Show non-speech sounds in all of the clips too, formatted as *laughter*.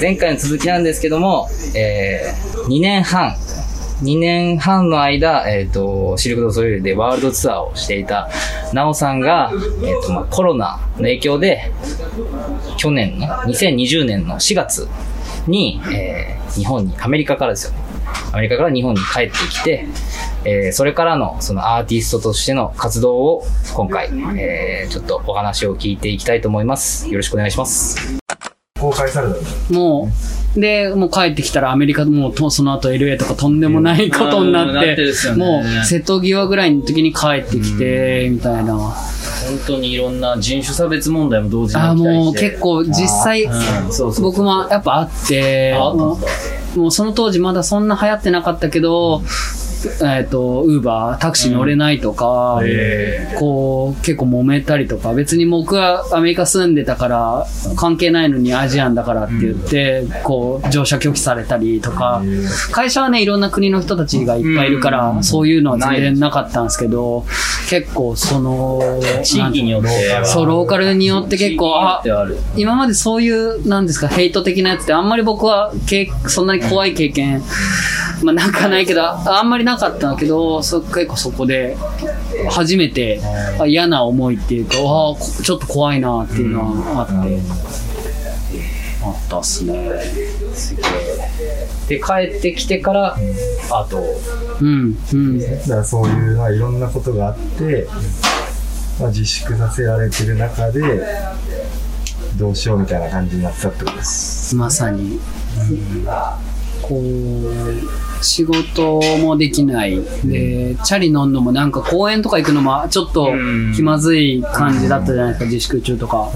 前回の続きなんですけども、えー、2年半、2年半の間、えっ、と、シルク・ドゥ・ソレイユでワールドツアーをしていた、ナオさんが、えっ、と、まあ、コロナの影響で、去年の、2020年の4月に、えー日本に、アメリカからですよね。アメリカから日本に帰ってきて、えーそれからの、そのアーティストとしての活動を、今回、えーちょっとお話を聞いていきたいと思います。よろしくお願いします。公開されたもう、で、もう帰ってきたらアメリカもうとその後 LA とかとんでもないことになうんなって、もう瀬戸際ぐらいの時に帰ってきて、みたいな。本当にいろんな人種差別問題も同時にあもう。結構実際、僕もやっぱあって、もうその当時まだそんな流行ってなかったけど、えっ、と、ウーバー、タクシー乗れないとか、こう、結構揉めたりとか、別に僕はアメリカ住んでたから、関係ないのにアジアンだからって言って、こう、乗車拒否されたりとか、会社はね、いろんな国の人たちがいっぱいいるから、うん。そういうのは全然なかったんですけど、結構その、地域によっては。そう、ローカルによって結構、あ。今までそういう、なんですか、ヘイト的なやつってあんまり僕はけそんなに怖い経験、まあなんかないけど、あんまりなかったんだけど、そ結構そこで、初めてあ嫌な思いっていうか、ああ、こちょっと怖いなっていうのはあって、あったっすね。すげえ。で、帰ってきてから、あと、うん、うん。だからそういう、まあ、いろんなことがあって、まあ、自粛させられてる中で、どうしようみたいな感じになってたってことです。まさに。こう、仕事もできない。で、チャリ乗んのもなんか公園とか行くのもちょっと気まずい感じだったじゃないですか、自粛中とか。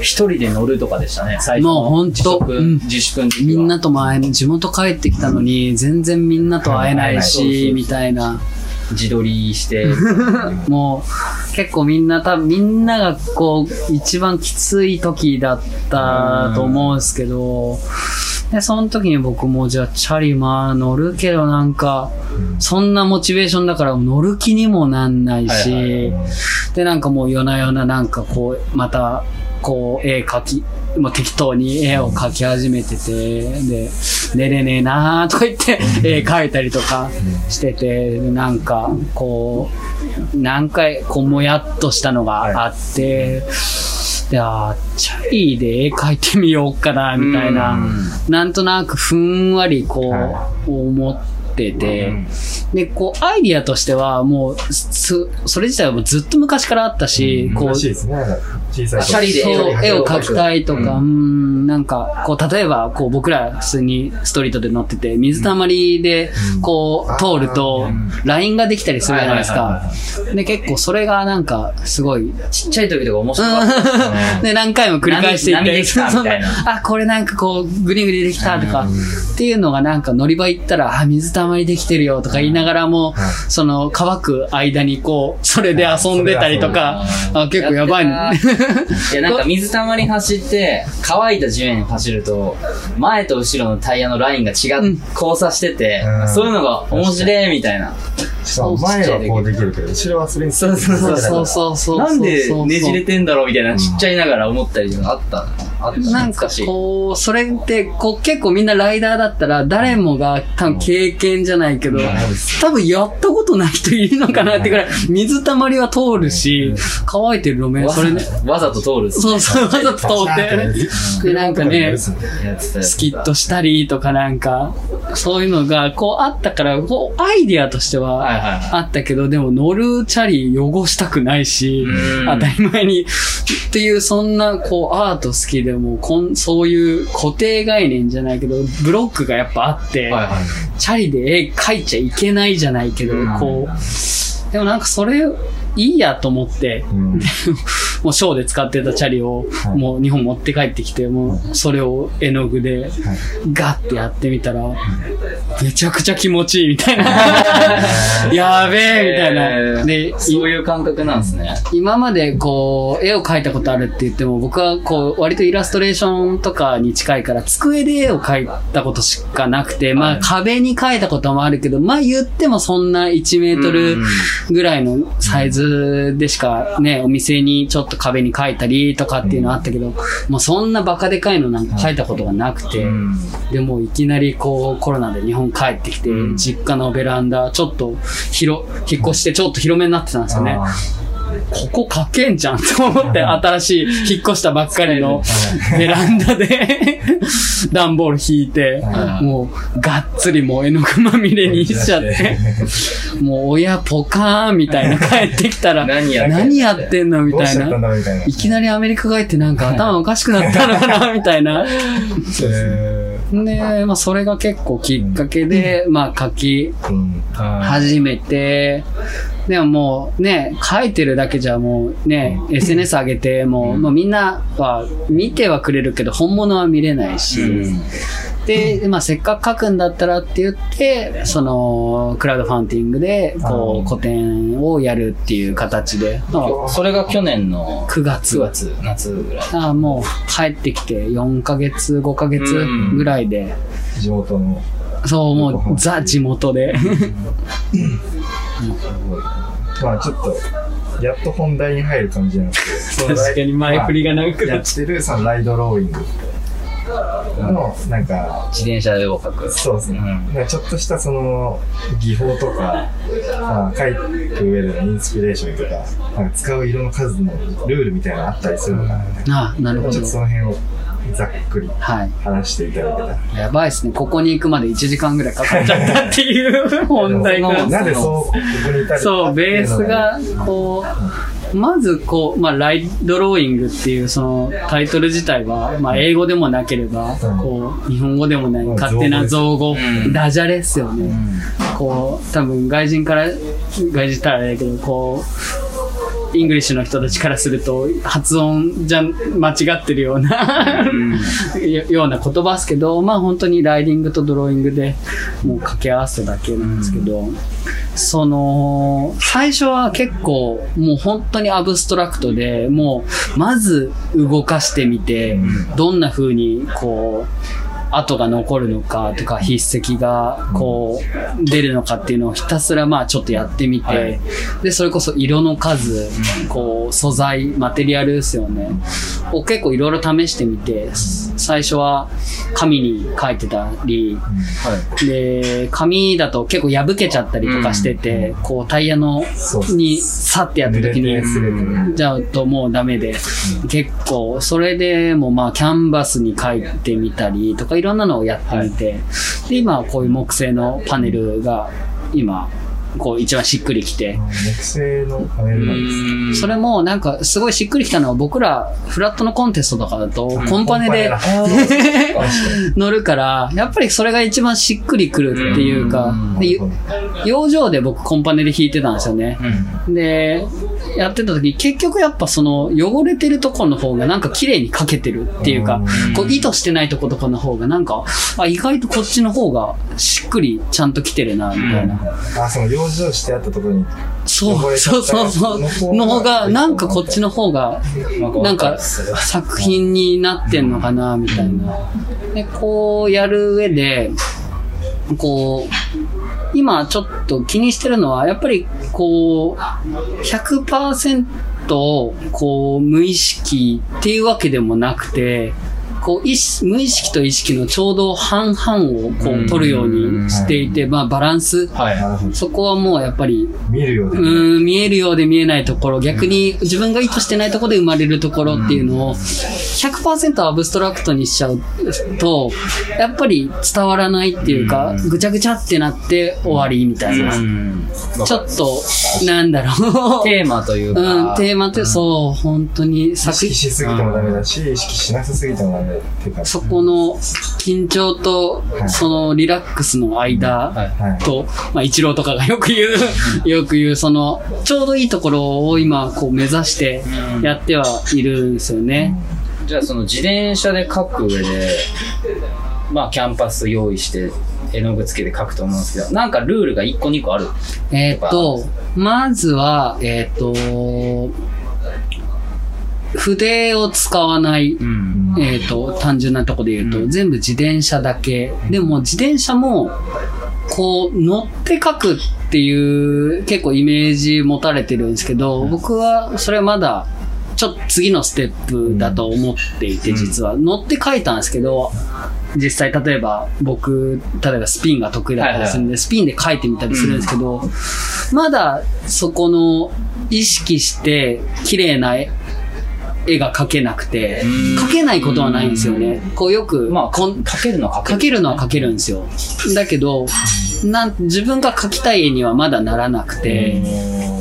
一人で乗るとかでしたね、最初のもうほんと。自粛うん。みんなとも会えない、地元帰ってきたのに、全然みんなと会えないし、みたいな。自撮りして、*laughs* もう、結構みんな、多分みんながこう、一番きつい時だったと思うんですけど、で、その時に僕もじゃあチャリまあ乗るけどなんか、そんなモチベーションだから乗る気にもなんないし、はいで、なんかもう夜な夜ななんかこう、また、こう、絵描き、もう適当に絵を描き始めてて、で、寝れねえなーとか言って、絵描いたりとかしてて、なんか、こう、何回、こう、もやっとしたのがあって、で、あーチャリで絵描いてみようかな、みたいな、なんとなくふんわりこはう、思ってて、で、こう、アイディアとしては、もう、す、それ自体はもうずっと昔からあったし、こう、らしいですね。小さい頃チャリで絵を描きたいとか、うん、なんか、こう、例えば、こう、僕ら普通にストリートで乗ってて、水たまりで、こう、通ると、ラインができたりするじゃないですか。で、結構それがなんか、すごい、ちっちゃい時とか面白かった。*laughs* で何回も繰り返していって、*laughs* あ、これなんかこう、グリグリできたとか、っていうのがなんか乗り場行ったら、あ、水たまりできてるよとか言いながらも、その乾く間にこう、それで遊んでたりとか、あ、結構やばいね。いや、なんか水たまり走って、乾いた地面に走ると、前と後ろのタイヤのラインが違う、交差してて、そういうのが面白いみたいな。しかも前はこうできるけど、後ろはそれにそうそうそう。そうそう。なんでねじれてんだろうみたいな、ちっちゃいながら思ったりあった。あった？なんかこう、それって、こう結構みんなライダーだったら、誰もが多分経験じゃないけど、多分やったことない人いるのかなってぐらい、水たまりは通るし、乾いてる路面、わそれね、わざと通るそうそう、わざと通って、で、なんかね、スキッとしたりとかなんか、そういうのがこうあったから、こうアイディアとしてはいははいはい。あったけど、でも乗るチャリ汚したくないしうん、当たり前に、っていうそんなこうアート好きでもこん、そういう固定概念じゃないけど、ブロックがやっぱあって、はいはい。チャリで絵描いちゃいけないじゃないけど、うんこう、でもなんかそれいいやと思って、うん。*laughs* もうショーで使ってたチャリをはいもう日本持って帰ってきて、もうそれを絵の具でガッてやってみたら、めちゃくちゃ気持ちいいみたいな。*laughs* やべえみたいな。で、いそういう感覚なんですね。今までこう、絵を描いたことあるって言っても、僕はこう、割とイラストレーションとかに近いから、机で絵を描いたことしかなくて、まあ壁に描いたこともあるけど、まあ言ってもそんな1メートルぐらいのサイズでしかね、お店にちょっと壁に描いたりとかっていうのあったけど、もうそんなバカでかいのなんか描いたことがなくて、うん。でもういきなりこうコロナで日本帰ってきて、うん。実家のベランダ、ちょっと広、引っ越してちょっと広めになってたんですよね。あここかけんじゃんと思って、新しい、引っ越したばっかりのベランダで、段ボール引いて、はいもう、がっつりもう絵の具まみれにしちゃって、もう親ポカーンみたいな帰ってきたら、何やってんの何やってんのみたいな。いきなりアメリカ帰ってなんか頭おかしくなったのかな *laughs* みたいな。えで、まあそれが結構きっかけで、まあ書きーうん。始めて、でももうね、書いてるだけじゃもうね、SNS 上げても、もうみんなは見てはくれるけど、本物は見れないし、で、まあせっかく書くんだったらって言って、その、クラウドファンディングで、こう、個展をやるっていう形で、まあそれが去年の9月。9月、夏ぐらい。あもう帰ってきて4ヶ月、5ヶ月ぐらいで、地元の。そう、もうザ地元で。*laughs* まあちょっと、やっと本題に入る感じなんですけど。*laughs* 確かに前振りが長くなやっちってるそのライドローイングの、なんか、自転車で絵を描く。そうですね。うんちょっとしたその技法とか、まあ、描く上でのインスピレーションとか、なんか使う色の数のルールみたいなのあったりするのかな。あ、なるほどちょっと。その辺をざっくりはい。話していただけたら。やばいですね。ここに行くまで1時間ぐらいかかっちゃったっていう *laughs* 本題が。なんでそう、ここに至るかそう、ベースが、こう、まずこう、まあ、ライドローイングっていうそのタイトル自体は、まあ、英語でもなければ、うんこう、日本語でもない、うん勝手な造語うん、ダジャレっすよね。こう、多分外人から、外人ったらあれだけど、こう、 English の人たちからすると、発音じゃ間違ってるような、*laughs* よような言葉ですけど、まあ本当に riding と drawing でもう掛け合わせただけなんですけど、その、最初は結構もう本当に abstract で、もうまず動かしてみて、どんな風にこう、跡が残るのかとか筆跡がこう出るのかっていうのをひたすらまあちょっとやってみて、はい。でそれこそ色の数、こう素材マテリアルですよね。を結構いろいろ試してみて最初は紙に書いてたりはで紙だと結構破けちゃったりとかしてて、こうタイヤのにさってやった時にじゃあともうダメで、結構、それでもまあキャンバスに書いてみたりとかいろんなのをやってみて、で、今はこういう木製のパネルが今、こう一番しっくりきて、木製のパネルなんです。い。それもなんかすごいしっくりきたのは僕らフラットのコンテストとかだとコンパネでコンパネだ *laughs* 乗るから、やっぱりそれが一番しっくりくるっていうかう養生で僕コンパネで弾いてたんですよね。うん。で、やってた時、結局やっぱその汚れてるところの方がなんか綺麗に描けてるっていうかう、んこう意図してないとことかの方がなんか、あ、意外とこっちの方がしっくりちゃんと来てるな、みたいな。あ、その養生してあったところに、そう、そうそうそう。の方がの方が、なんかこっちの方が、なんか作品になってんのかな、みたいな。で、こうやる上で、こう、今ちょっと気にしてるのは、やっぱりこう、100%こう、無意識っていうわけでもなくて、こう意識無意識と意識のちょうど半々をこう取るようにしていて、まあバランス。はい。なるほど。そこはもうやっぱり見るようで、うーん、見えるようで見えないところ、逆に自分が意図してないところで生まれるところっていうのを、100%アブストラクトにしちゃうと、やっぱり伝わらないっていうか、ぐちゃぐちゃってなって終わりみたいな。うん。ちょっと、なんだろう。*laughs* テーマというか。うん、テーマって、そう、本当に意作識しすぎてもダメだし、意識しなさすぎてもダメていうか、そこの緊張とはいそのリラックスの間。と、まあ、一郎とかがよく言う、*laughs* よく言う、その、ちょうどいいところを今、こう目指してやってはいるんですよね。じゃあその自転車で書く上で、まあキャンパス用意して、絵の具つけて書くと思うんですけど、なんかルールが1個2個ある。えーっと、まずは、えーっと、筆を使わない、ん。えーっと、単純なとこで言うと、うん全部自転車だけ。でも自転車も、こう、乗って書くっていう結構イメージ持たれてるんですけど、僕はそれはまだ、ちょっと次のステップだと思っていて、うん実は。乗って書いたんですけど、実際例えば僕、例えばスピンが得意だったりするんで、スピンで書いてみたりするんですけど、まだそこの意識して綺麗な絵絵が描けなくて、うん描けないことはないんですよね。こうよく、まあ、こん書けるのは書ける。描けるのは描けるんですよ。だけど、なん自分が描きたい絵にはまだならなくて、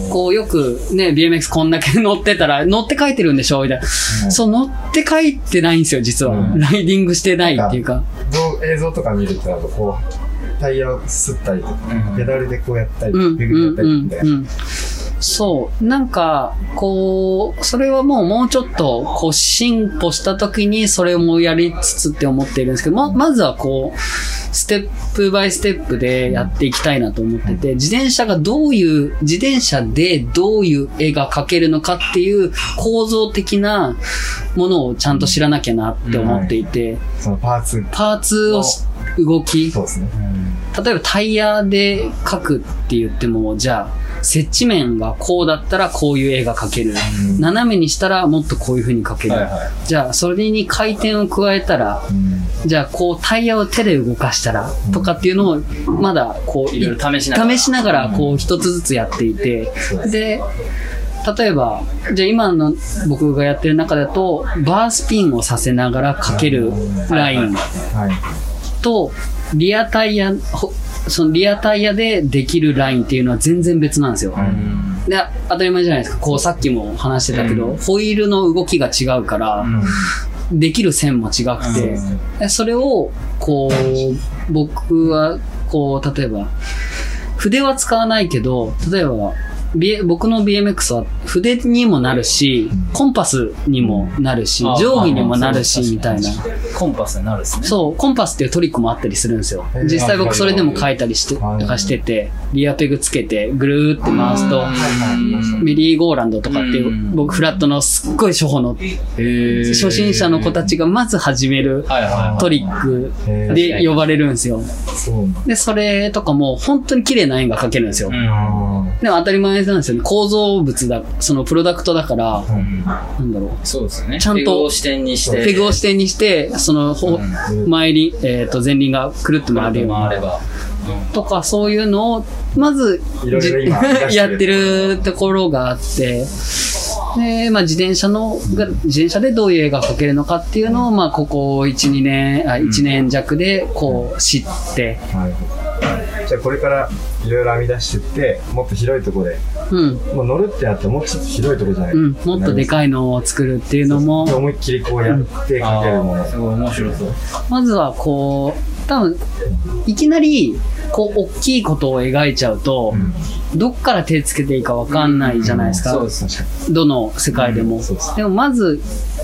こうよくね、BMX こんだけ乗ってたら、乗って描いてるんでしょ？みたいな。そう、乗って描いてないんですよ、実は。うんライディングしてないっていうか。どう映像とか見ると、こう、タイヤを吸ったりとか、うんペダルでこうやったり、うん、ペグやったりみたいな。うん。そう。なんか、こう、それはもうもうちょっと、こう、進歩した時にそれもやりつつって思っているんですけど、ま、まずはこう、ステップバイステップでやっていきたいなと思ってて、自転車がどういう、自転車でどういう絵が描けるのかっていう構造的なものをちゃんと知らなきゃなって思っていて、そのパーツ、パーツをし動き、そうですね。例えばタイヤで描くって言っても、じゃあ、接地面がこうだったらこういう絵が描ける。うん斜めにしたらもっとこういう風に描ける。はいはい。じゃあ、それに回転を加えたら、うんじゃあ、こう、タイヤを手で動かしたら、とかっていうのを、まだ、こう、いろいろ試しながら試しながら、こう、一つずつやっていて、で、例えば、じゃあ今の僕がやってる中だと、バースピンをさせながら描けるラインはい。と、リアタイヤ、ほそのリアタイヤでできるラインっていうのは全然別なんですよ。うんで、当たり前じゃないですか。こう、さっきも話してたけど、うんホイールの動きが違うから、できる線も違くて、でそれを、こう、僕は、こう、例えば、筆は使わないけど、例えば、B- 僕の BMX は筆にもなるし、コンパスにもなるし、あ定規にもなるし、あみたいな。コンパスになるですね。そう、コンパスっていうトリックもあったりするんですよ。実際僕それでも書いたりして、はいとかしてて、リアペグつけて、ぐるーって回すと、うん。メリーゴーランドとかっていうう、ん。僕フラットのすっごい初歩の、初心者の子たちがまず始めるはいはい。トリックで呼ばれるんですよ。で、それとかも本当に綺麗な円が描けるんですよ。でも当たり前なんですよね。構造物だ、そのプロダクトだから、ーうんなんだろう。そうですね。ちゃんとペグを視点にして。ペグを視点にして、その、ほうん前輪、えっ、と、前輪がくるっと回るように回れば。とかそういうのを、まず、*laughs* やってるところがあって、で、まあ自転車の、が自転車でどういう絵が描けるのかっていうのを、まあここ1、2年、あ、1年弱でこう知って、はいじゃあこれからいろいろ編み出してって、もっと広いところで、うん、もう乗るってなってもうちょっと広いところじゃない。うん、もっとでいかいのを作るっていうのも。で、思いっきりこうやってかけるもの。すごい面白そう。まずはこう、多分、いきなり、こう、大きいことを描いちゃうと、どっから手つけていいかわかんないじゃないですか。そうです確かどの世界でも。そうです。でもまず、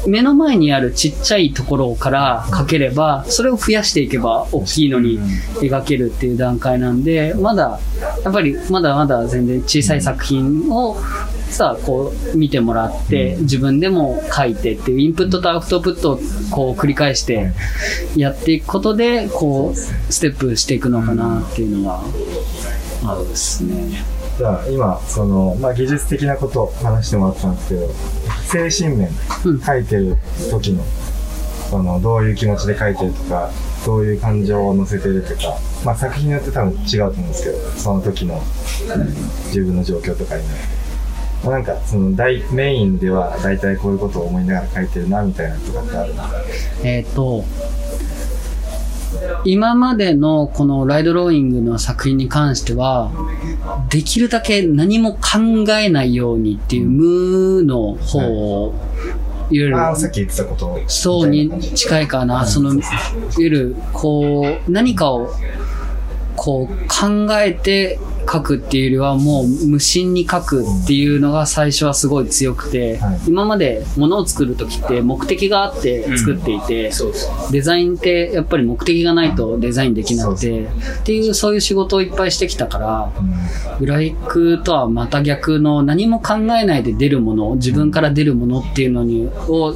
目の前にあるちっちゃいところから描ければ、それを増やしていけば大きいのに描けるっていう段階なんで、まだ、やっぱりまだまだ全然小さい作品をさ、こう見てもらって、自分でも書いてっていうインプットとアウトプットをこう繰り返してやっていくことで、こう、ステップしていくのかなっていうのは、あるですね。じゃあ今、その、まあ技術的なことを話してもらったんですけど、精神面、うん書いてる時の、その、どういう気持ちで書いてるとか、どういう感情を乗せてるとか、まあ作品によって多分違うと思うんですけど、その時の自分の状況とかにね。まあなんか、その大、メインでは大体こういうことを思いながら書いてるな、みたいなとかってあるな。えっ、と、今までのこのライドローイングの作品に関しては、できるだけ何も考えないようにっていう無の方ゆるああ、さっき言ってたこと。そうに近いかな、その、いわゆる、こう、何かを、こう、考えて書くっていうよりは、もう無心に書くっていうのが最初はすごい強くて、はい。今まで物を作るときって目的があって作っていて。デザインってやっぱり目的がないとデザインできなくて、っていう、そういう仕事をいっぱいしてきたから、うん。グラフィックとはまた逆の何も考えないで出るもの、自分から出るものっていうのに、を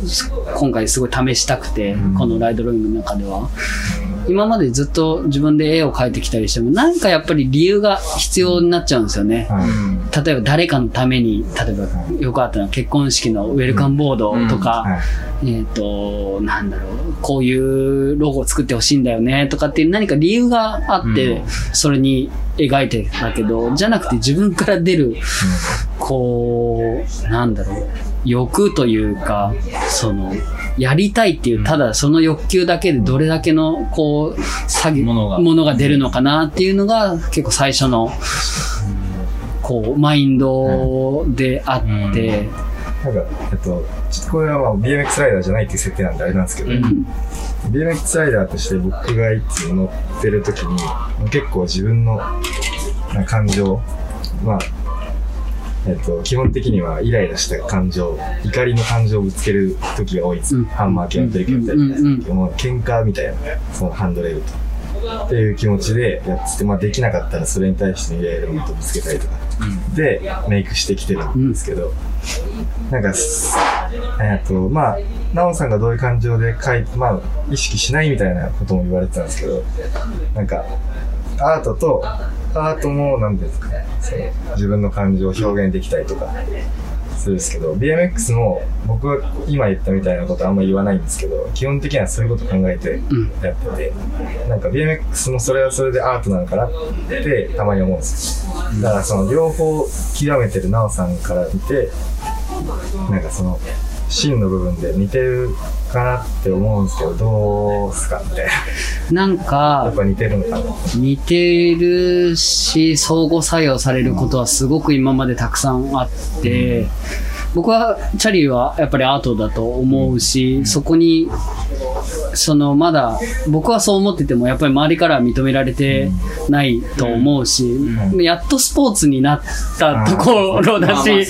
今回すごい試したくて、うん。このライドローイングの中では。今までずっと自分で絵を描いてきたりしても、なんかやっぱり理由が必要になっちゃうんですよね。はい例えば誰かのために、例えばよくあったのは結婚式のウェルカムボードとか、はい。えっ、と、なんだろう、こういうロゴを作ってほしいんだよねとかっていう何か理由があって、それに描いてたけど、じゃなくて自分から出る、こう、なんだろう、欲というか、その、やりたいっていう、ただその欲求だけでどれだけの、こう、詐欺、ものが。ものが出るのかなっていうのが結構最初の、こう、マインドであって、なんか、えっと、ちょっとこれはまあ BMX ライダーじゃないっていう設定なんであれなんですけど、うん。BMX ライダーとして僕がいつも乗ってる時に、結構自分のな感情、まあ、えっと、基本的にはイライラした感情、怒りの感情をぶつける時が多いんですよ。うんハンマー系の取り組みたいな。うんうんうんもう喧嘩みたいな、そのハンドレールと。っていう気持ちでやってて、まあできなかったらそれに対してイライラをぶつけたりとか。で、メイクしてきてるんですけど、なんかす、えっと、まあ、なおさんがどういう感情で書いて、まあ、意識しないみたいなことも言われてたんですけど、なんか、アートと、アートも、なんですかね、その自分の感情を表現できたりとか、するんですけど、BMX も僕は今言ったみたいなことあんま言わないんですけど、基本的にはそういうこと考えてうんやってて、なんか BMX もそれはそれでアートなのかなってたまに思うんですよ。だからその両方極めてるなおさんから見て、なんかその芯の部分で似てるかなって思うんですけど、どうすかみたいな。なんやかっ、ぱ似てるのかな。似てるし、相互作用されることはすごく今までたくさんあって、僕は、チャリーはやっぱりアートだと思うし、そこに、そのまだ、僕はそう思ってても、やっぱり周りからは認められてないと思うし、ん。やっとスポーツになったところだし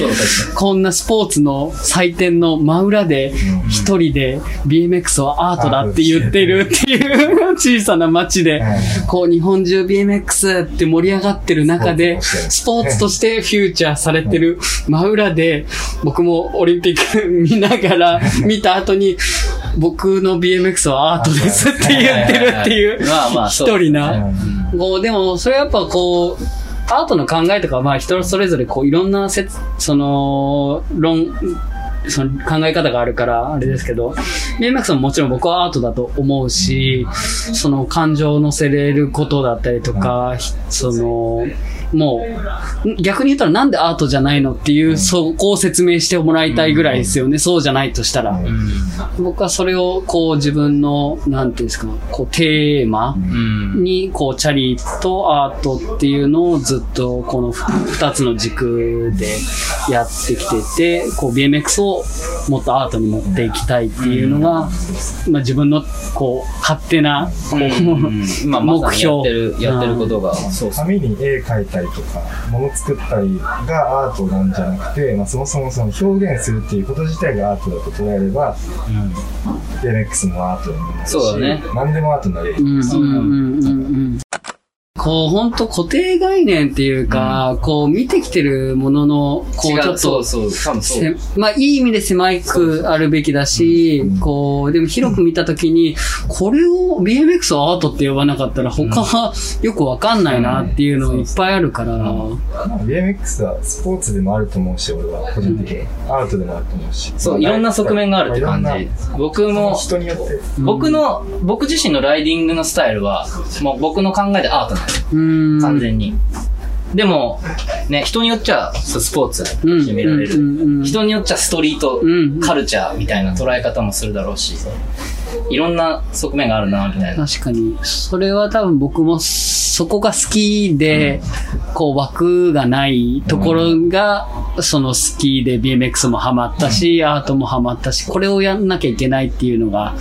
こんなスポーツの祭典の真裏でうん、一人で BMX はアートだって言ってるっていう小さな街で、こう日本中 BMX って盛り上がってる中で、ススポーツとしてフューチャーされてる真裏で、僕もオリンピック見ながら *laughs* 見た後に、僕の BMX はアートですって言ってるっていうまあまあ、一。人な。こう、でも、それやっぱこう、アートの考えとか、まあ人それぞれこういろんな説、その、論、その考え方があるから、あれですけど、ベイマックスももちろん僕はアートだと思うし、その感情を乗せれることだったりとか、その、もう、逆に言ったらなんでアートじゃないのっていう、そこを説明してもらいたいぐらいですよね。そうじゃないとしたら。僕はそれをこう自分の、なんていうんですか、こうテーマ、うん。に、こう、チャリとアートっていうのをずっと、このふ二つの軸でやってきてて、こう、BMX をもっとアートに持っていきたいっていうのが、まあ自分の、こう、勝手な、こう、*laughs* 目標ってる、やってることが、そうそう。紙に絵描いたりとか、物作ったりがアートなんじゃなくて、まあ、そもそもその表現するっていうこと自体がアートだと捉えれば、BMX もアートになるし、そうだね何でもアートになれる。うんうんうんうんうん。こう、本当固定概念っていうか、こう、見てきてるものの、こう、ちょっと、そうそう、多分そう。せまあ、いい意味で狭くあるべきだし、うんこう、でも広く見たときに、これを BMX をアートって呼ばなかったら他はよくわかんないなっていうのいっぱいあるから、まあ BMX はスポーツでもあると思うし、俺は個人的に。アートでもあると思うし。そう、いろんな側面があるって感じ。僕も、人によって。僕の、僕自身のライディングのスタイルは、もう僕の考えでアートなんです。完全に。でも、ね、人によっちゃスポーツうん。決められる。人によっちゃストリートうん。カルチャーみたいな捉え方もするだろうし。いろんな側面があるな、みたいな。確かに。それは多分僕もそこが好きで、こう枠がないところが、その好きで BMX もハマったし、アートもハマったし、これをやんなきゃいけないっていうのが、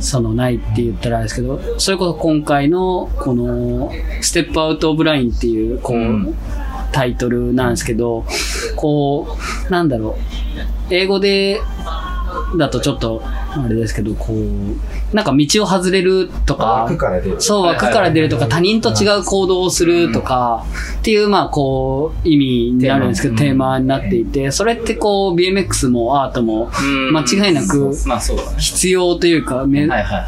そのないって言ったらあれですけど、それこそ今回のこのステップアウトオブラインっていう、こう、うんタイトルなんですけど、こう、なんだろう。英語で、だとちょっと、あれですけど、こう、なんか道を外れるとか枠、から出る。そう、枠から出るとか、他人と違う行動をするとか、っていう、まあ、こう、意味になるんですけど、テーマ。になっていて、それってこう、BMX もアートも、うん。間違いなくまあそう。必要というか、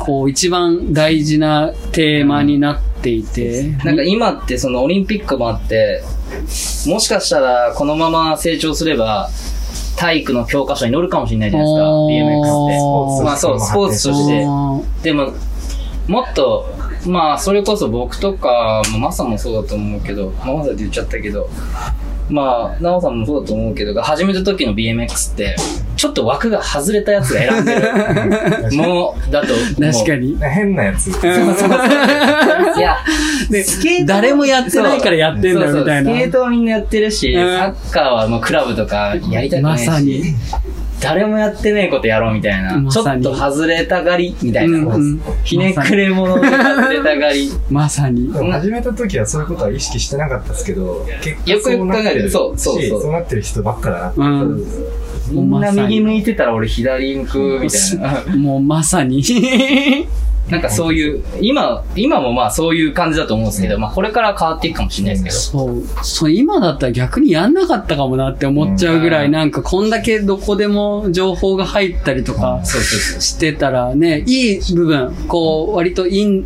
こう、一番大事なテーマになっていて、なんか今ってそのオリンピックもあって、もしかしたらこのまま成長すれば、体育の教科書に載るかもしれないじゃないですか、BMX って。まあそう、スポーツとして。あでも、もっと、まあ、それこそ僕とか、まあ、マサもそうだと思うけど、まあ、マサって言っちゃったけど、まあ、ナオさんもそうだと思うけど、が始めた時の BMX って、ちょっと枠が外れたやつが選んでる *laughs* もう、だと確かに。変なやつ。いや、でスケート誰もやってないからやってんだよみたいなスケートはみんなやってるし、うんサッカーはもうクラブとかやりたくないし、まさに。誰もやってねえことやろうみたいな。ちょまさにっと外れたがりみたいな。ひねくれ者で外れたがり。まさに。始めた時はそういうことは意識してなかったですけど、結果よくよくそうなってる考えるそうそうそうしそうなってる人ばっかだな。みんな右向いてたら俺左向くみたいな。もうまさに。*laughs* なんかそういう、今、今もまあそういう感じだと思うんですけど、まあこれから変わっていくかもしれないですそう。そう、今だったら逆にやんなかったかもなって思っちゃうぐらい、うんなんかこんだけどこでも情報が入ったりとか。してたらね、いい部分、こう、割と陰、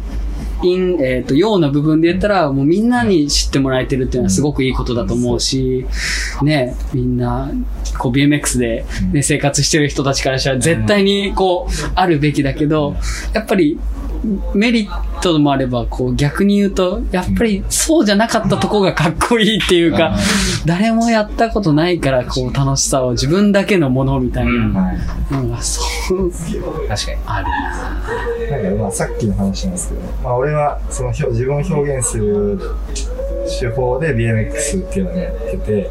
陰、えっ、と、陽な部分で言ったら、もうみんなに知ってもらえてるっていうのはすごくいいことだと思うし、ね、みんな、こう BMX で、ね、生活してる人たちからしたら絶対にこう、あるべきだけど、やっぱり、メリットもあれば、こう逆に言うと、やっぱりそうじゃなかったとこがかっこいいっていうか、誰もやったことないから、こう楽しさを自分だけのものみたいうんなはい。のが、そう、確かに。あるな。なんかまあさっきの話なんですけど、まあ俺はその表自分を表現する手法で BMX っていうのをやってて、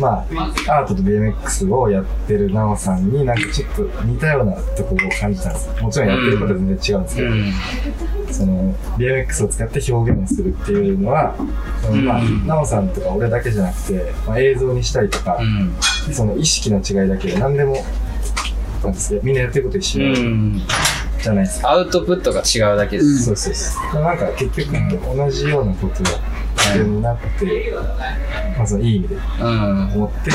まあアートと BMX をやってるナオさんになんかちょっと似たようなところを感じたんです。もちろんやってることは全然違うんですけど、うん。その BMX を使って表現をするっていうのは、そのまあうんナオさんとか俺だけじゃなくて、まあ、映像にしたりとかう、ん。その意識の違いだけで何でもなんですみんなやってること一緒うん。じゃないですか。アウトプットが違うだけでうんす。そうそうそう。なんか結局同じようなことをなって、まあそのいい意味でうん。思って、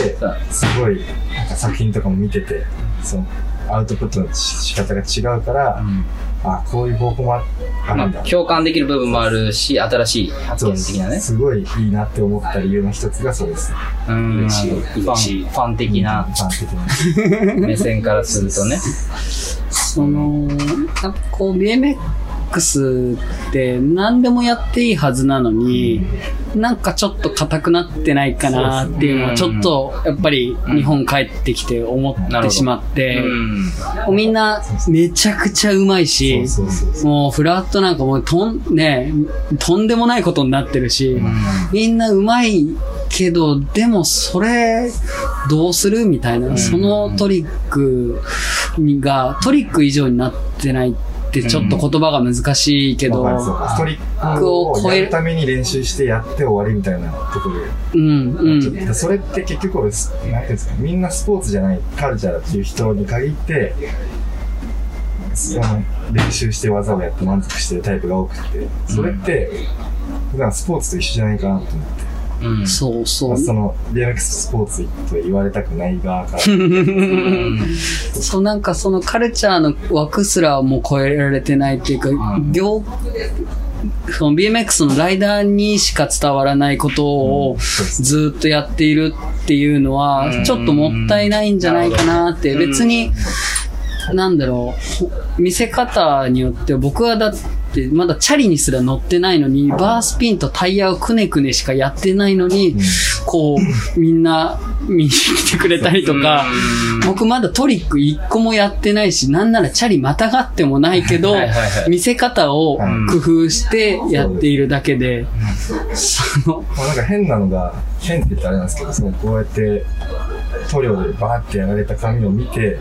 すごいなんか作品とかも見てて、そのアウトプットの仕方が違うから、あ、こういう方法もああるんだまあ、。共感できる部分もあるし、新しい発見的なね。すごいいいなって思った理由の一つがそうです。うん。嬉しいファン、ファン的なファン的な。*laughs* 目線からするとね。その、なんかこう BMX って何でもやっていいはずなのに、なんかちょっと硬くなってないかなっていうのはちょっとやっぱり日本帰ってきて思ってしまって、みんなめちゃくちゃうまいし。もうフラットなんかもうとん、ね、とんでもないことになってるし、みんなうまいけど、でもそれ、どうするみたいな、そのトリックにが、トリック以上になってないってちょっと言葉が難しいけど、うストリックをやるために練習してやって終わりみたいなところで。うん、うん。それって結局俺、すなんていうんですか、みんなスポーツじゃないカルチャーだっていう人に限って、その練習して技をやって満足してるタイプが多くて、それって、普段スポーツと一緒じゃないかなと思って、うん。そうそう。その BMX スポーツと言われたくない側から、*laughs* うん。そうなんかそのカルチャーの枠すらも超えられてないっていうか、ん業その BMX のライダーにしか伝わらないことをずっとやっているっていうのはうんちょっともったいないんじゃないかなってうん別になんだろうほ見せ方によって僕はだっって、まだチャリにすら乗ってないのに、バースピンとタイヤをくねくねしかやってないのに、こう、みんな見に来てくれたりとか、僕まだトリック一個もやってないし、なんならチャリまたがってもないけど見せ方を工夫してやっているだけで、その、まあ、なんか変なのが、変って言ったらあれなんですけど、そのこうやって塗料でバーってやられた紙を見て、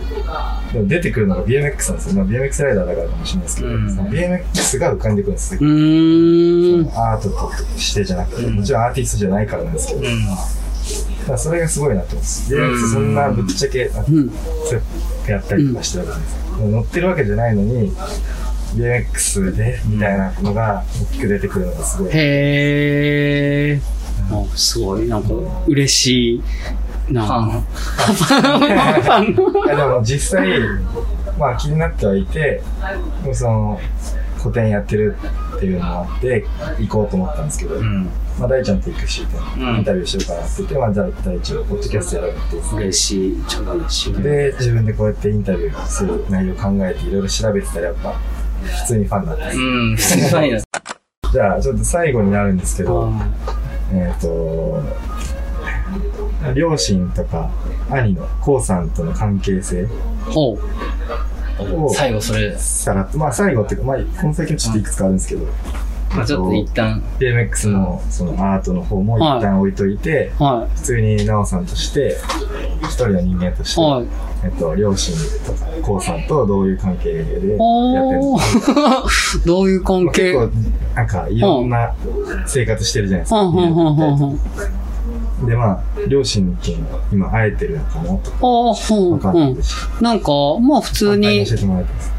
でも出てくるのが BMX なんですよ。まあ、BMX ライダーだからかもしれないですけど、うん BMX が浮かんでくるんですよ。アートとしてじゃなくて、もちろんアーティストじゃないからなんですけど、だそれがすごいなって思います。BMX そんなぶっちゃけ、あうん。やったりとかしてるわけです。乗ってるわけじゃないのに、BMX でみたいなのが大きく出てくるのがすごい。へー。あすごい、なんか、嬉しい。なんか、ファン。*laughs* でも実際、まあ気になってはいて、でもその、個展やってるっていうのもあって、行こうと思ったんですけど、うん。まあ大ちゃんと行くし、うんインタビューしようかなって言って、まあじゃあ大ちゃん、ポッドキャストやろうって。嬉しい。超嬉しい。で、自分でこうやってインタビューする内容を考えていろいろ調べてたらやっぱ、普通にファンになってますうん、普通にファンになるじゃあちょっと最後になるんですけど、あえっ、と、両親とか兄のコウさんとの関係性ほう。最後それ、さらっと、まあ最後っていうか、まあこの先もちょっといくつかあるんですけど、まあちょっと一旦、BMX のそのアートの方も一旦置いといて、は普通にナオさんとして、一人の人間として、い。はい。えっと、両親とか、コウさんとどういう関係でやってるの。*laughs* どういう関係？まあ結構、なんか、いろんな生活してるじゃないですか。で、まあ、両親と今会えてるのかもとか、ああ、う、うんかんないで。すし。なんか、まあ普通に教え、てもらいたいです。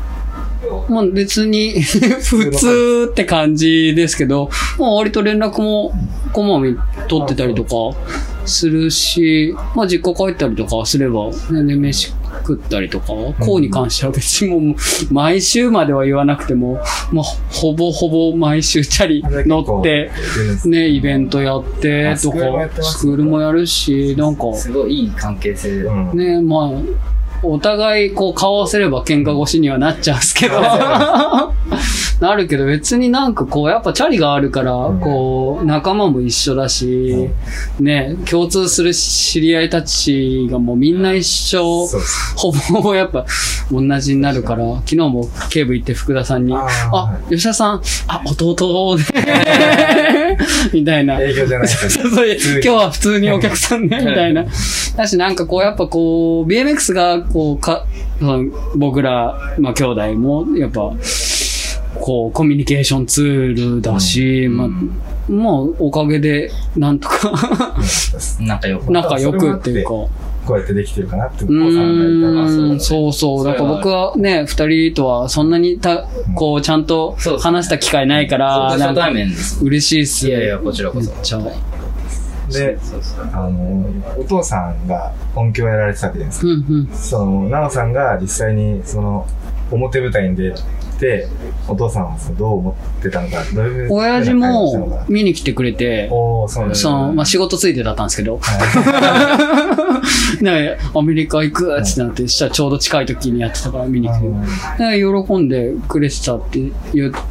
まあ別に、*laughs* 普通って感じですけど、まあ割と連絡もこまめに取ってたりとかするし、まあ実家帰ったりとかすれば、全然飯食ったりとか、こうに関しては別にもう、*laughs* 毎週までは言わなくても、まあほぼほぼ毎週チャリ乗って、ね、イベントやってとクールもやってま、すかスクールもやるし、なんか、すごいいい関係性。ね、まあ、お互いこう顔合わせれば喧嘩越しにはなっちゃうんですけど、*laughs* なるけど別になんかこうやっぱチャリがあるから、ん。こう仲間も一緒だし、ね、共通する知り合いたちがもうみんな一緒。ほぼほぼやっぱ同じになるから、昨日も警部行って福田さんに、あ吉田さん、あ、弟で、*laughs* みたいな。営業じゃないですそうそう今日は普通にお客さんね、みたいな。だし、なんかこう、やっぱこう、BMX が、こう、か、僕ら、まあ、兄弟も、やっぱ、こう、コミュニケーションツールだし、まあ、まあ、おかげで、なんとか、仲良く。仲良くっていうか。こうやってできてるかなって、おう子さんがいたら、ーん、そうそう。だから僕はね、二人とはそんなにた、こう、ちゃんと話した機会ないから、初なんか。嬉しいっす。いやいや、こちらこそ。で、あの、お父さんが音響やられてたわけじゃないですか。うんうん。その、なおさんが実際に、その、表舞台に出て、お父さんはどう思ってたのか、どういう親父もか見に来てくれて、おー、そうなんですその、まあ、仕事ついてだったんですけど、は *laughs* ね、アメリカ行くってなって、したらちょうど近い時にやってたから見に来て、ね、喜んでくれてたって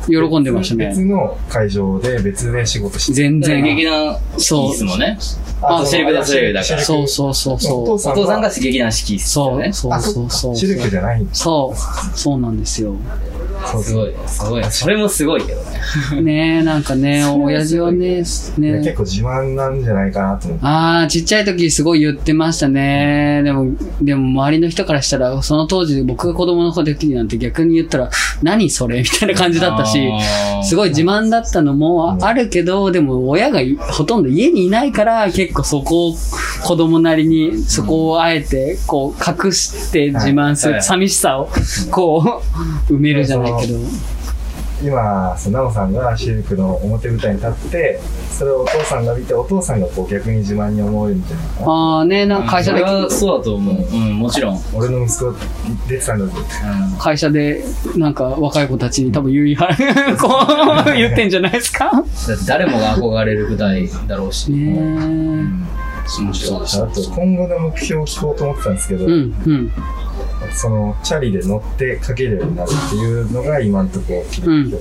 喜んでましたね。別の会場で別で仕事して全で劇然。団好きですもんね。あシルク・ド・ソレイユだから。そうそうそうおそう。父さんお父さんが劇団四季ですよね。そうそうあそうそう。シルクじゃないんですそう、そうなんですよ。そうすごい、すごい。それもすごいけどね。*laughs* ねえ、なんかね、親父はね、結ね。構自慢なんじゃないかなと思って。ああ、ちっちゃい時すごい言ってましたね。でも、でも周りの人からしたら、その当時僕が子供の時なんて逆に言ったら、何それみたいな感じだったし、すごい自慢だったのもあるけど、でも親がいほとんど家にいないから、結構そこを子供なりに、そこをあえて、こう、隠して自慢するはい寂しさを、こう、埋めるじゃないけど。今、そのナオさんがシルクの表舞台に立って、それをお父さんが見て、お父さんがこう逆に自慢に思えるんじゃないかな。ああね、なんか会社でそれはそうだと思う。うん、もちろん。俺の息子出てたんだぞって。会社で、なんか若い子たちに多分言いは、こう、言ってんじゃないですか？だって誰もが憧れる舞台だろうし。ねうんそうそうあと、今後の目標を聞こうと思ってたんですけど、え。うん、うん。その、チャリで乗ってかけるようになるっていうのが今のところ、うん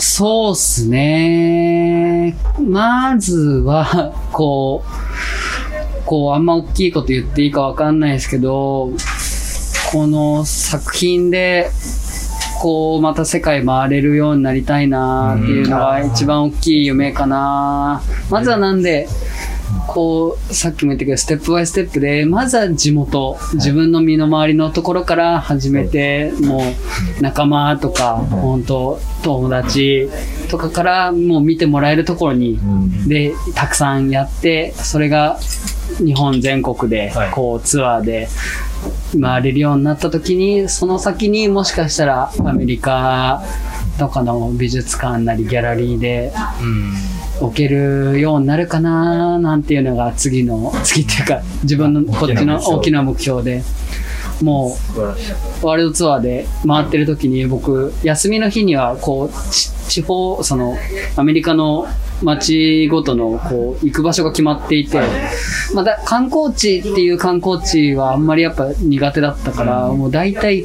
そうっすね。まずは、こう、こう、あんま大きいこと言っていいかわかんないですけど、この作品で、こう、また世界回れるようになりたいなっていうのが一番大きい夢かな。まずはなんで、こう、さっきも言ったけど、ステップバイステップで、まずは地元、自分の身の回りのところから始めて、もう、仲間とか、本当友達とかから、もう見てもらえるところに、うん。で、たくさんやって、それが日本全国ではい、こう、ツアーで回れるようになった時に、その先にもしかしたらアメリカとかの美術館なりギャラリーでうん。描けるようになるかななんていうのが次の、次っていうか、自分のこっちの大きな目標で、もう、ワールドツアーで回ってる時に僕、休みの日には、こう、地方、その、アメリカの街ごとの、こう、行く場所が決まっていて、まあだ、観光地っていう観光地はあんまりやっぱ苦手だったから、もう大体、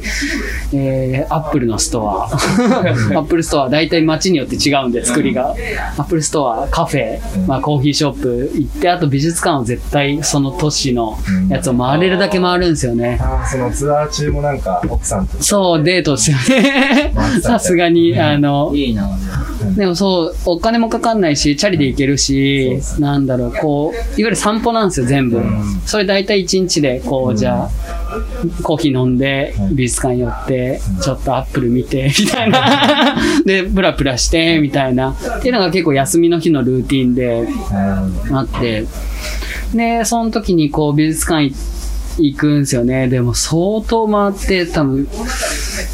えー、アップルのストア、アップルストア大体街によって違うんで、作りが。アップルストア、カフェ、まあコーヒーショップ行って、あと美術館を絶対その都市のやつを回れるだけ回るんですよね。ああ、そのツアー中もなんか奥さんとそう、デートですよね。さすがに、あの、いいな。でもそう、お金もかかんないし、チャリで行けるし、なんだろう、こう、いわゆる散歩なんですよ、全部。それ大体1日で、こう、じゃあ、コーヒー飲んで、美術館寄って、ちょっとアップル見て、みたいな。*laughs* で、プラプラして、みたいな。っていうのが結構休みの日のルーティンでうんあって。で、その時にこう、美術館行くんですよね。でも相当回って、多分、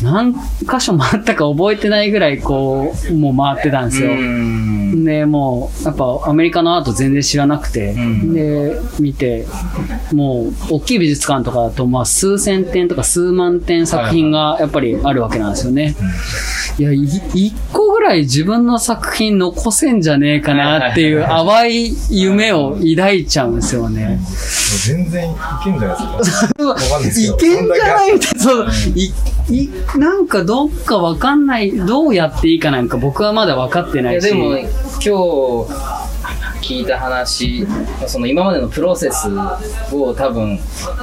何箇所回ったか覚えてないぐらい、こう、もう回ってたんですよ。ん。で、もう、やっぱアメリカのアート全然知らなくて、んで、見て、もう、大きい美術館とかだと、まあ、数千点とか数万点作品がやっぱりあるわけなんですよね。いや、い一個ぐらい自分の作品残せんじゃねえかなっていう淡い夢を抱いちゃうんですよね。全然いけんじゃないですか。わかんないですけど。いけんじゃないみたいな。そう、い、い、なんかどっかわかんない、どうやっていいかなんか僕はまだ分かってないし。いやでも、今日、聞いた話、その今までのプロセスを多分、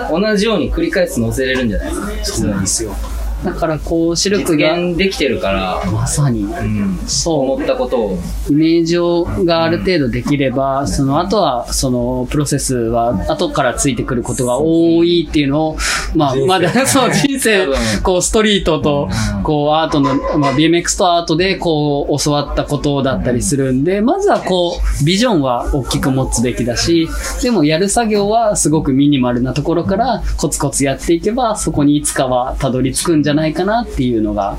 同じように繰り返す載せれるんじゃないですか。そうなんですよ。だからこう、シルク実が、現できてるから、まさに、うん、そう。思ったことを、イメージをがある程度できれば、その後は、そのプロセスは後からついてくることが多いっていうのを、まあ、まだ、*laughs* そう、人生こう、ストリートとう、ん。こう、アートの、まあ、BMX とアートで、こう、教わったことだったりするんで、まずはこう、ビジョンは大きく持つべきだし、でもやる作業はすごくミニマルなところから、コツコツやっていけば、そこにいつかはたどり着くんじゃないかなっていうのが、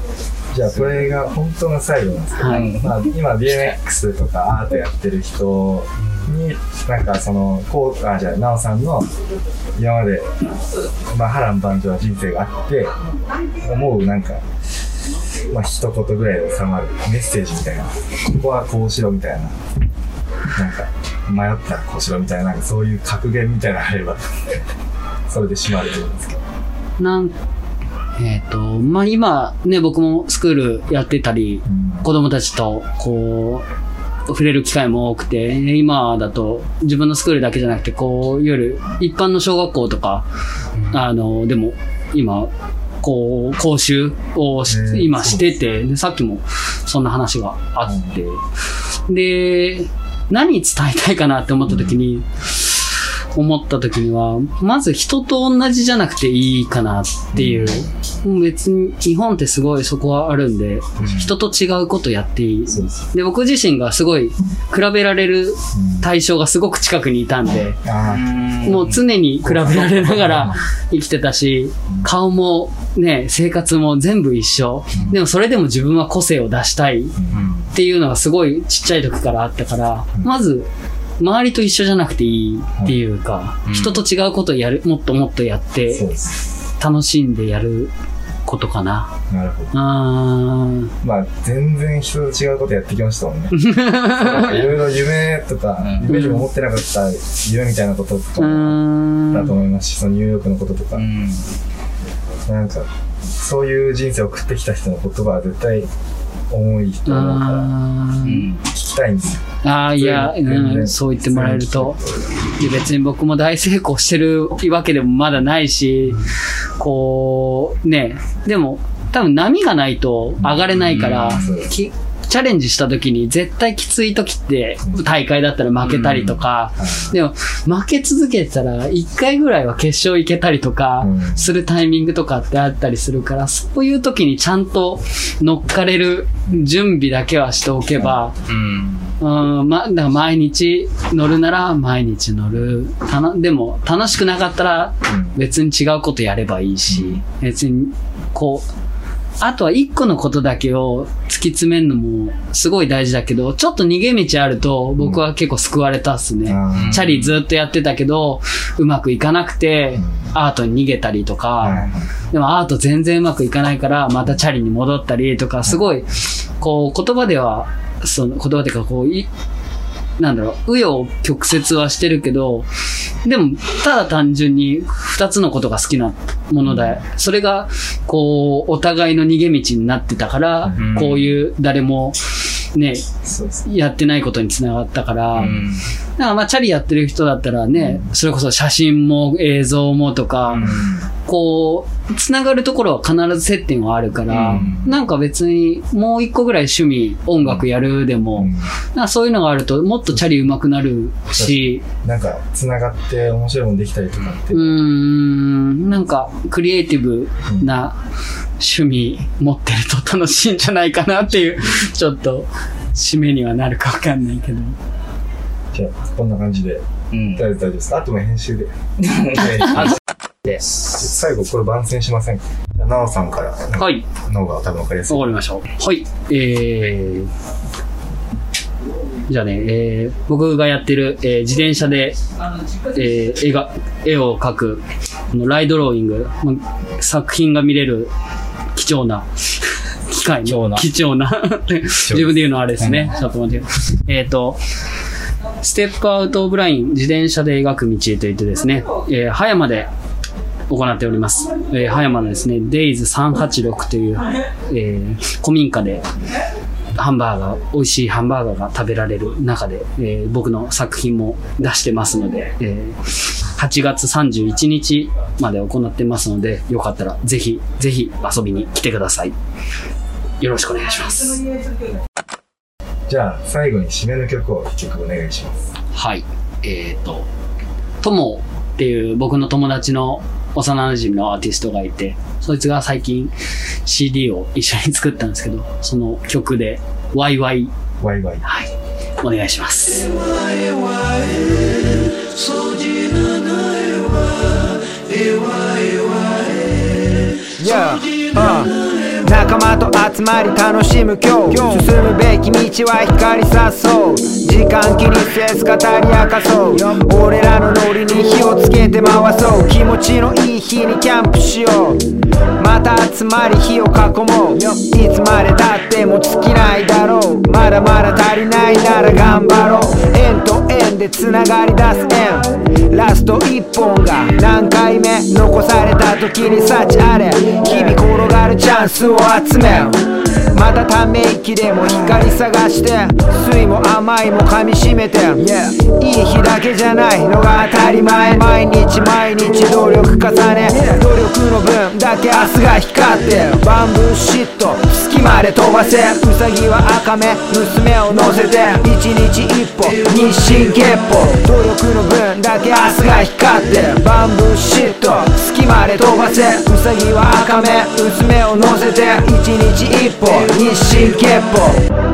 じゃあこれが本当の最後なんですけど、はい。まあ、今 BMX とかアートやってる人になんかそのこうあじゃあ奈緒さんの今まで、まあ、波乱万丈な人生があって思うなんか、まあ一言ぐらいで収まるメッセージみたいな。ここはこうしろみたいな。なんか迷ったらこうしろみたいな。なんかそういう格言みたいなのがあればそれで締まると思うんですけど。なん、えっ、と、まあ、今ね、僕もスクールやってたり、子供たちと、こう、触れる機会も多くて、今だと自分のスクールだけじゃなくて、こう、いわゆる一般の小学校とか、あの、でも、今、こう、講習を今してて、で、さっきもそんな話があって、で、何伝えたいかなって思った時に、思った時には、まず人と同じじゃなくていいかなっていう。もう別に日本ってすごいそこはあるんで、人と違うことやっていい。で僕自身がすごい比べられる対象がすごく近くにいたんで、もう常に比べられながら生きてたし、顔もね、生活も全部一緒。でもそれでも自分は個性を出したいっていうのがすごいちっちゃい時からあったから、まず、周りと一緒じゃなくていいっていうか、うん人と違うことをやる、もっともっとやって、楽しんでやることかな。なるほど。まあ、全然人と違うことやってきましたもんね。*laughs* なんかいろいろ夢とか、うん夢にも思ってなかった夢みたいなこととうかもだと。思いますし、そのニューヨークのこととか、うん。なんか、そういう人生を送ってきた人の言葉は絶対重い人うだから。聞きたいんですよ。ああ、いや、うん、そう言ってもらえると。で別に僕も大成功してるわけでもまだないし、こう、ね、でも、多分波がないと上がれないからうん、きチャレンジした時に絶対きつい時って大会だったら負けたりとか、でも負け続けてたら1回ぐらいは決勝行けたりとかうん。するタイミングとかってあったりするから、そういう時にちゃんと乗っかれる準備だけはしておけば、うん。うん、ま、だから毎日乗るなら毎日乗る。たな、でも楽しくなかったらうん。別に違うことやればいいし、別に、こう、あとは一個のことだけを突き詰めるのもすごい大事だけど、ちょっと逃げ道あると僕は結構救われたっすね。あーチャリずっとやってたけど、うまくいかなくて、アートに逃げたりとか、はいでもアート全然うまくいかないから、またチャリに戻ったりとか、すごい、こう、言葉では、その、言葉でか、こう、い、なんだろう、紆余曲折はしてるけど、でも、ただ単純に二つのことが好きなもので、それが、こう、お互いの逃げ道になってたからうん、こういう誰も、ね、やってないことにつながったから、うん。だからまあ、チャリやってる人だったらね、それこそ写真も映像もとか、こう、つながるところは必ず接点はあるから、うんなんか別にもう一個ぐらい趣味、音楽やるでも、うんそういうのがあるともっとチャリ上手くなるし、なんか、繋がって面白いものできたりとかって。うーん、なんかクリエイティブな趣味持ってると楽しいんじゃないかなっていう、ちょっと締めにはなるかわかんないけど。じゃあ、こんな感じで。うん。大丈夫大丈夫です。あとも編集で。*laughs* で、最後、これ番宣しませんか？なおさんから。はい。の方が多分わかりやすい。わかりました。はい。えー、じゃあね、えー、僕がやってる、えー自転車で、えー絵が、絵を描く、ライドローイング、ま作品が見れる貴重な *laughs* 機会貴重な貴重な自分で言うのはあれですね。ちょっと待って。えっ、と、ステップアウトオブライン自転車で描く道といってですね、えー葉山で行っております。えー葉山のですね、デイズ386という、えー古民家でハンバーガー、美味しいハンバーガーが食べられる中で、えー僕の作品も出してますので、えー8月31日まで行ってますので、よかったらぜひ、ぜひ遊びに来てください。よろしくお願いします。じゃあ、最後に締めの曲を一曲お願いします。はい。えっ、と、ともっていう僕の友達の幼馴染のアーティストがいて、そいつが最近 CD を一緒に作ったんですけど、その曲で、ワイワイ、ワイワイ。はい、お願いします。Yeah, uh 仲間と集まり楽しむ今日。進むべき道は光さそう時間気にせず語り明かそう。俺らのノリに火をつけて回そう。気持ちのいい日にキャンプしよう。また集まり火を囲もう。いつまでたっても尽きないだろう。まだまだ足りないなら頑張ろう。円と円で繋がり出す円ラスト一本が何回目？残された時に幸あれ。日々転がるチャンスを集めまたため息でも光探して酸いも甘いも噛みしめて、Yeah いい日だけじゃないのが当たり前。毎日毎日努力重ね努力の分だけ明日が光ってバンブーシット月まで飛ばせウサギは赤目娘を乗せて一日一歩日進月歩努力の分だけ明日が光ってバンブーシット月まで飛ばせウサギは赤目娘を乗せて一日一歩日進月歩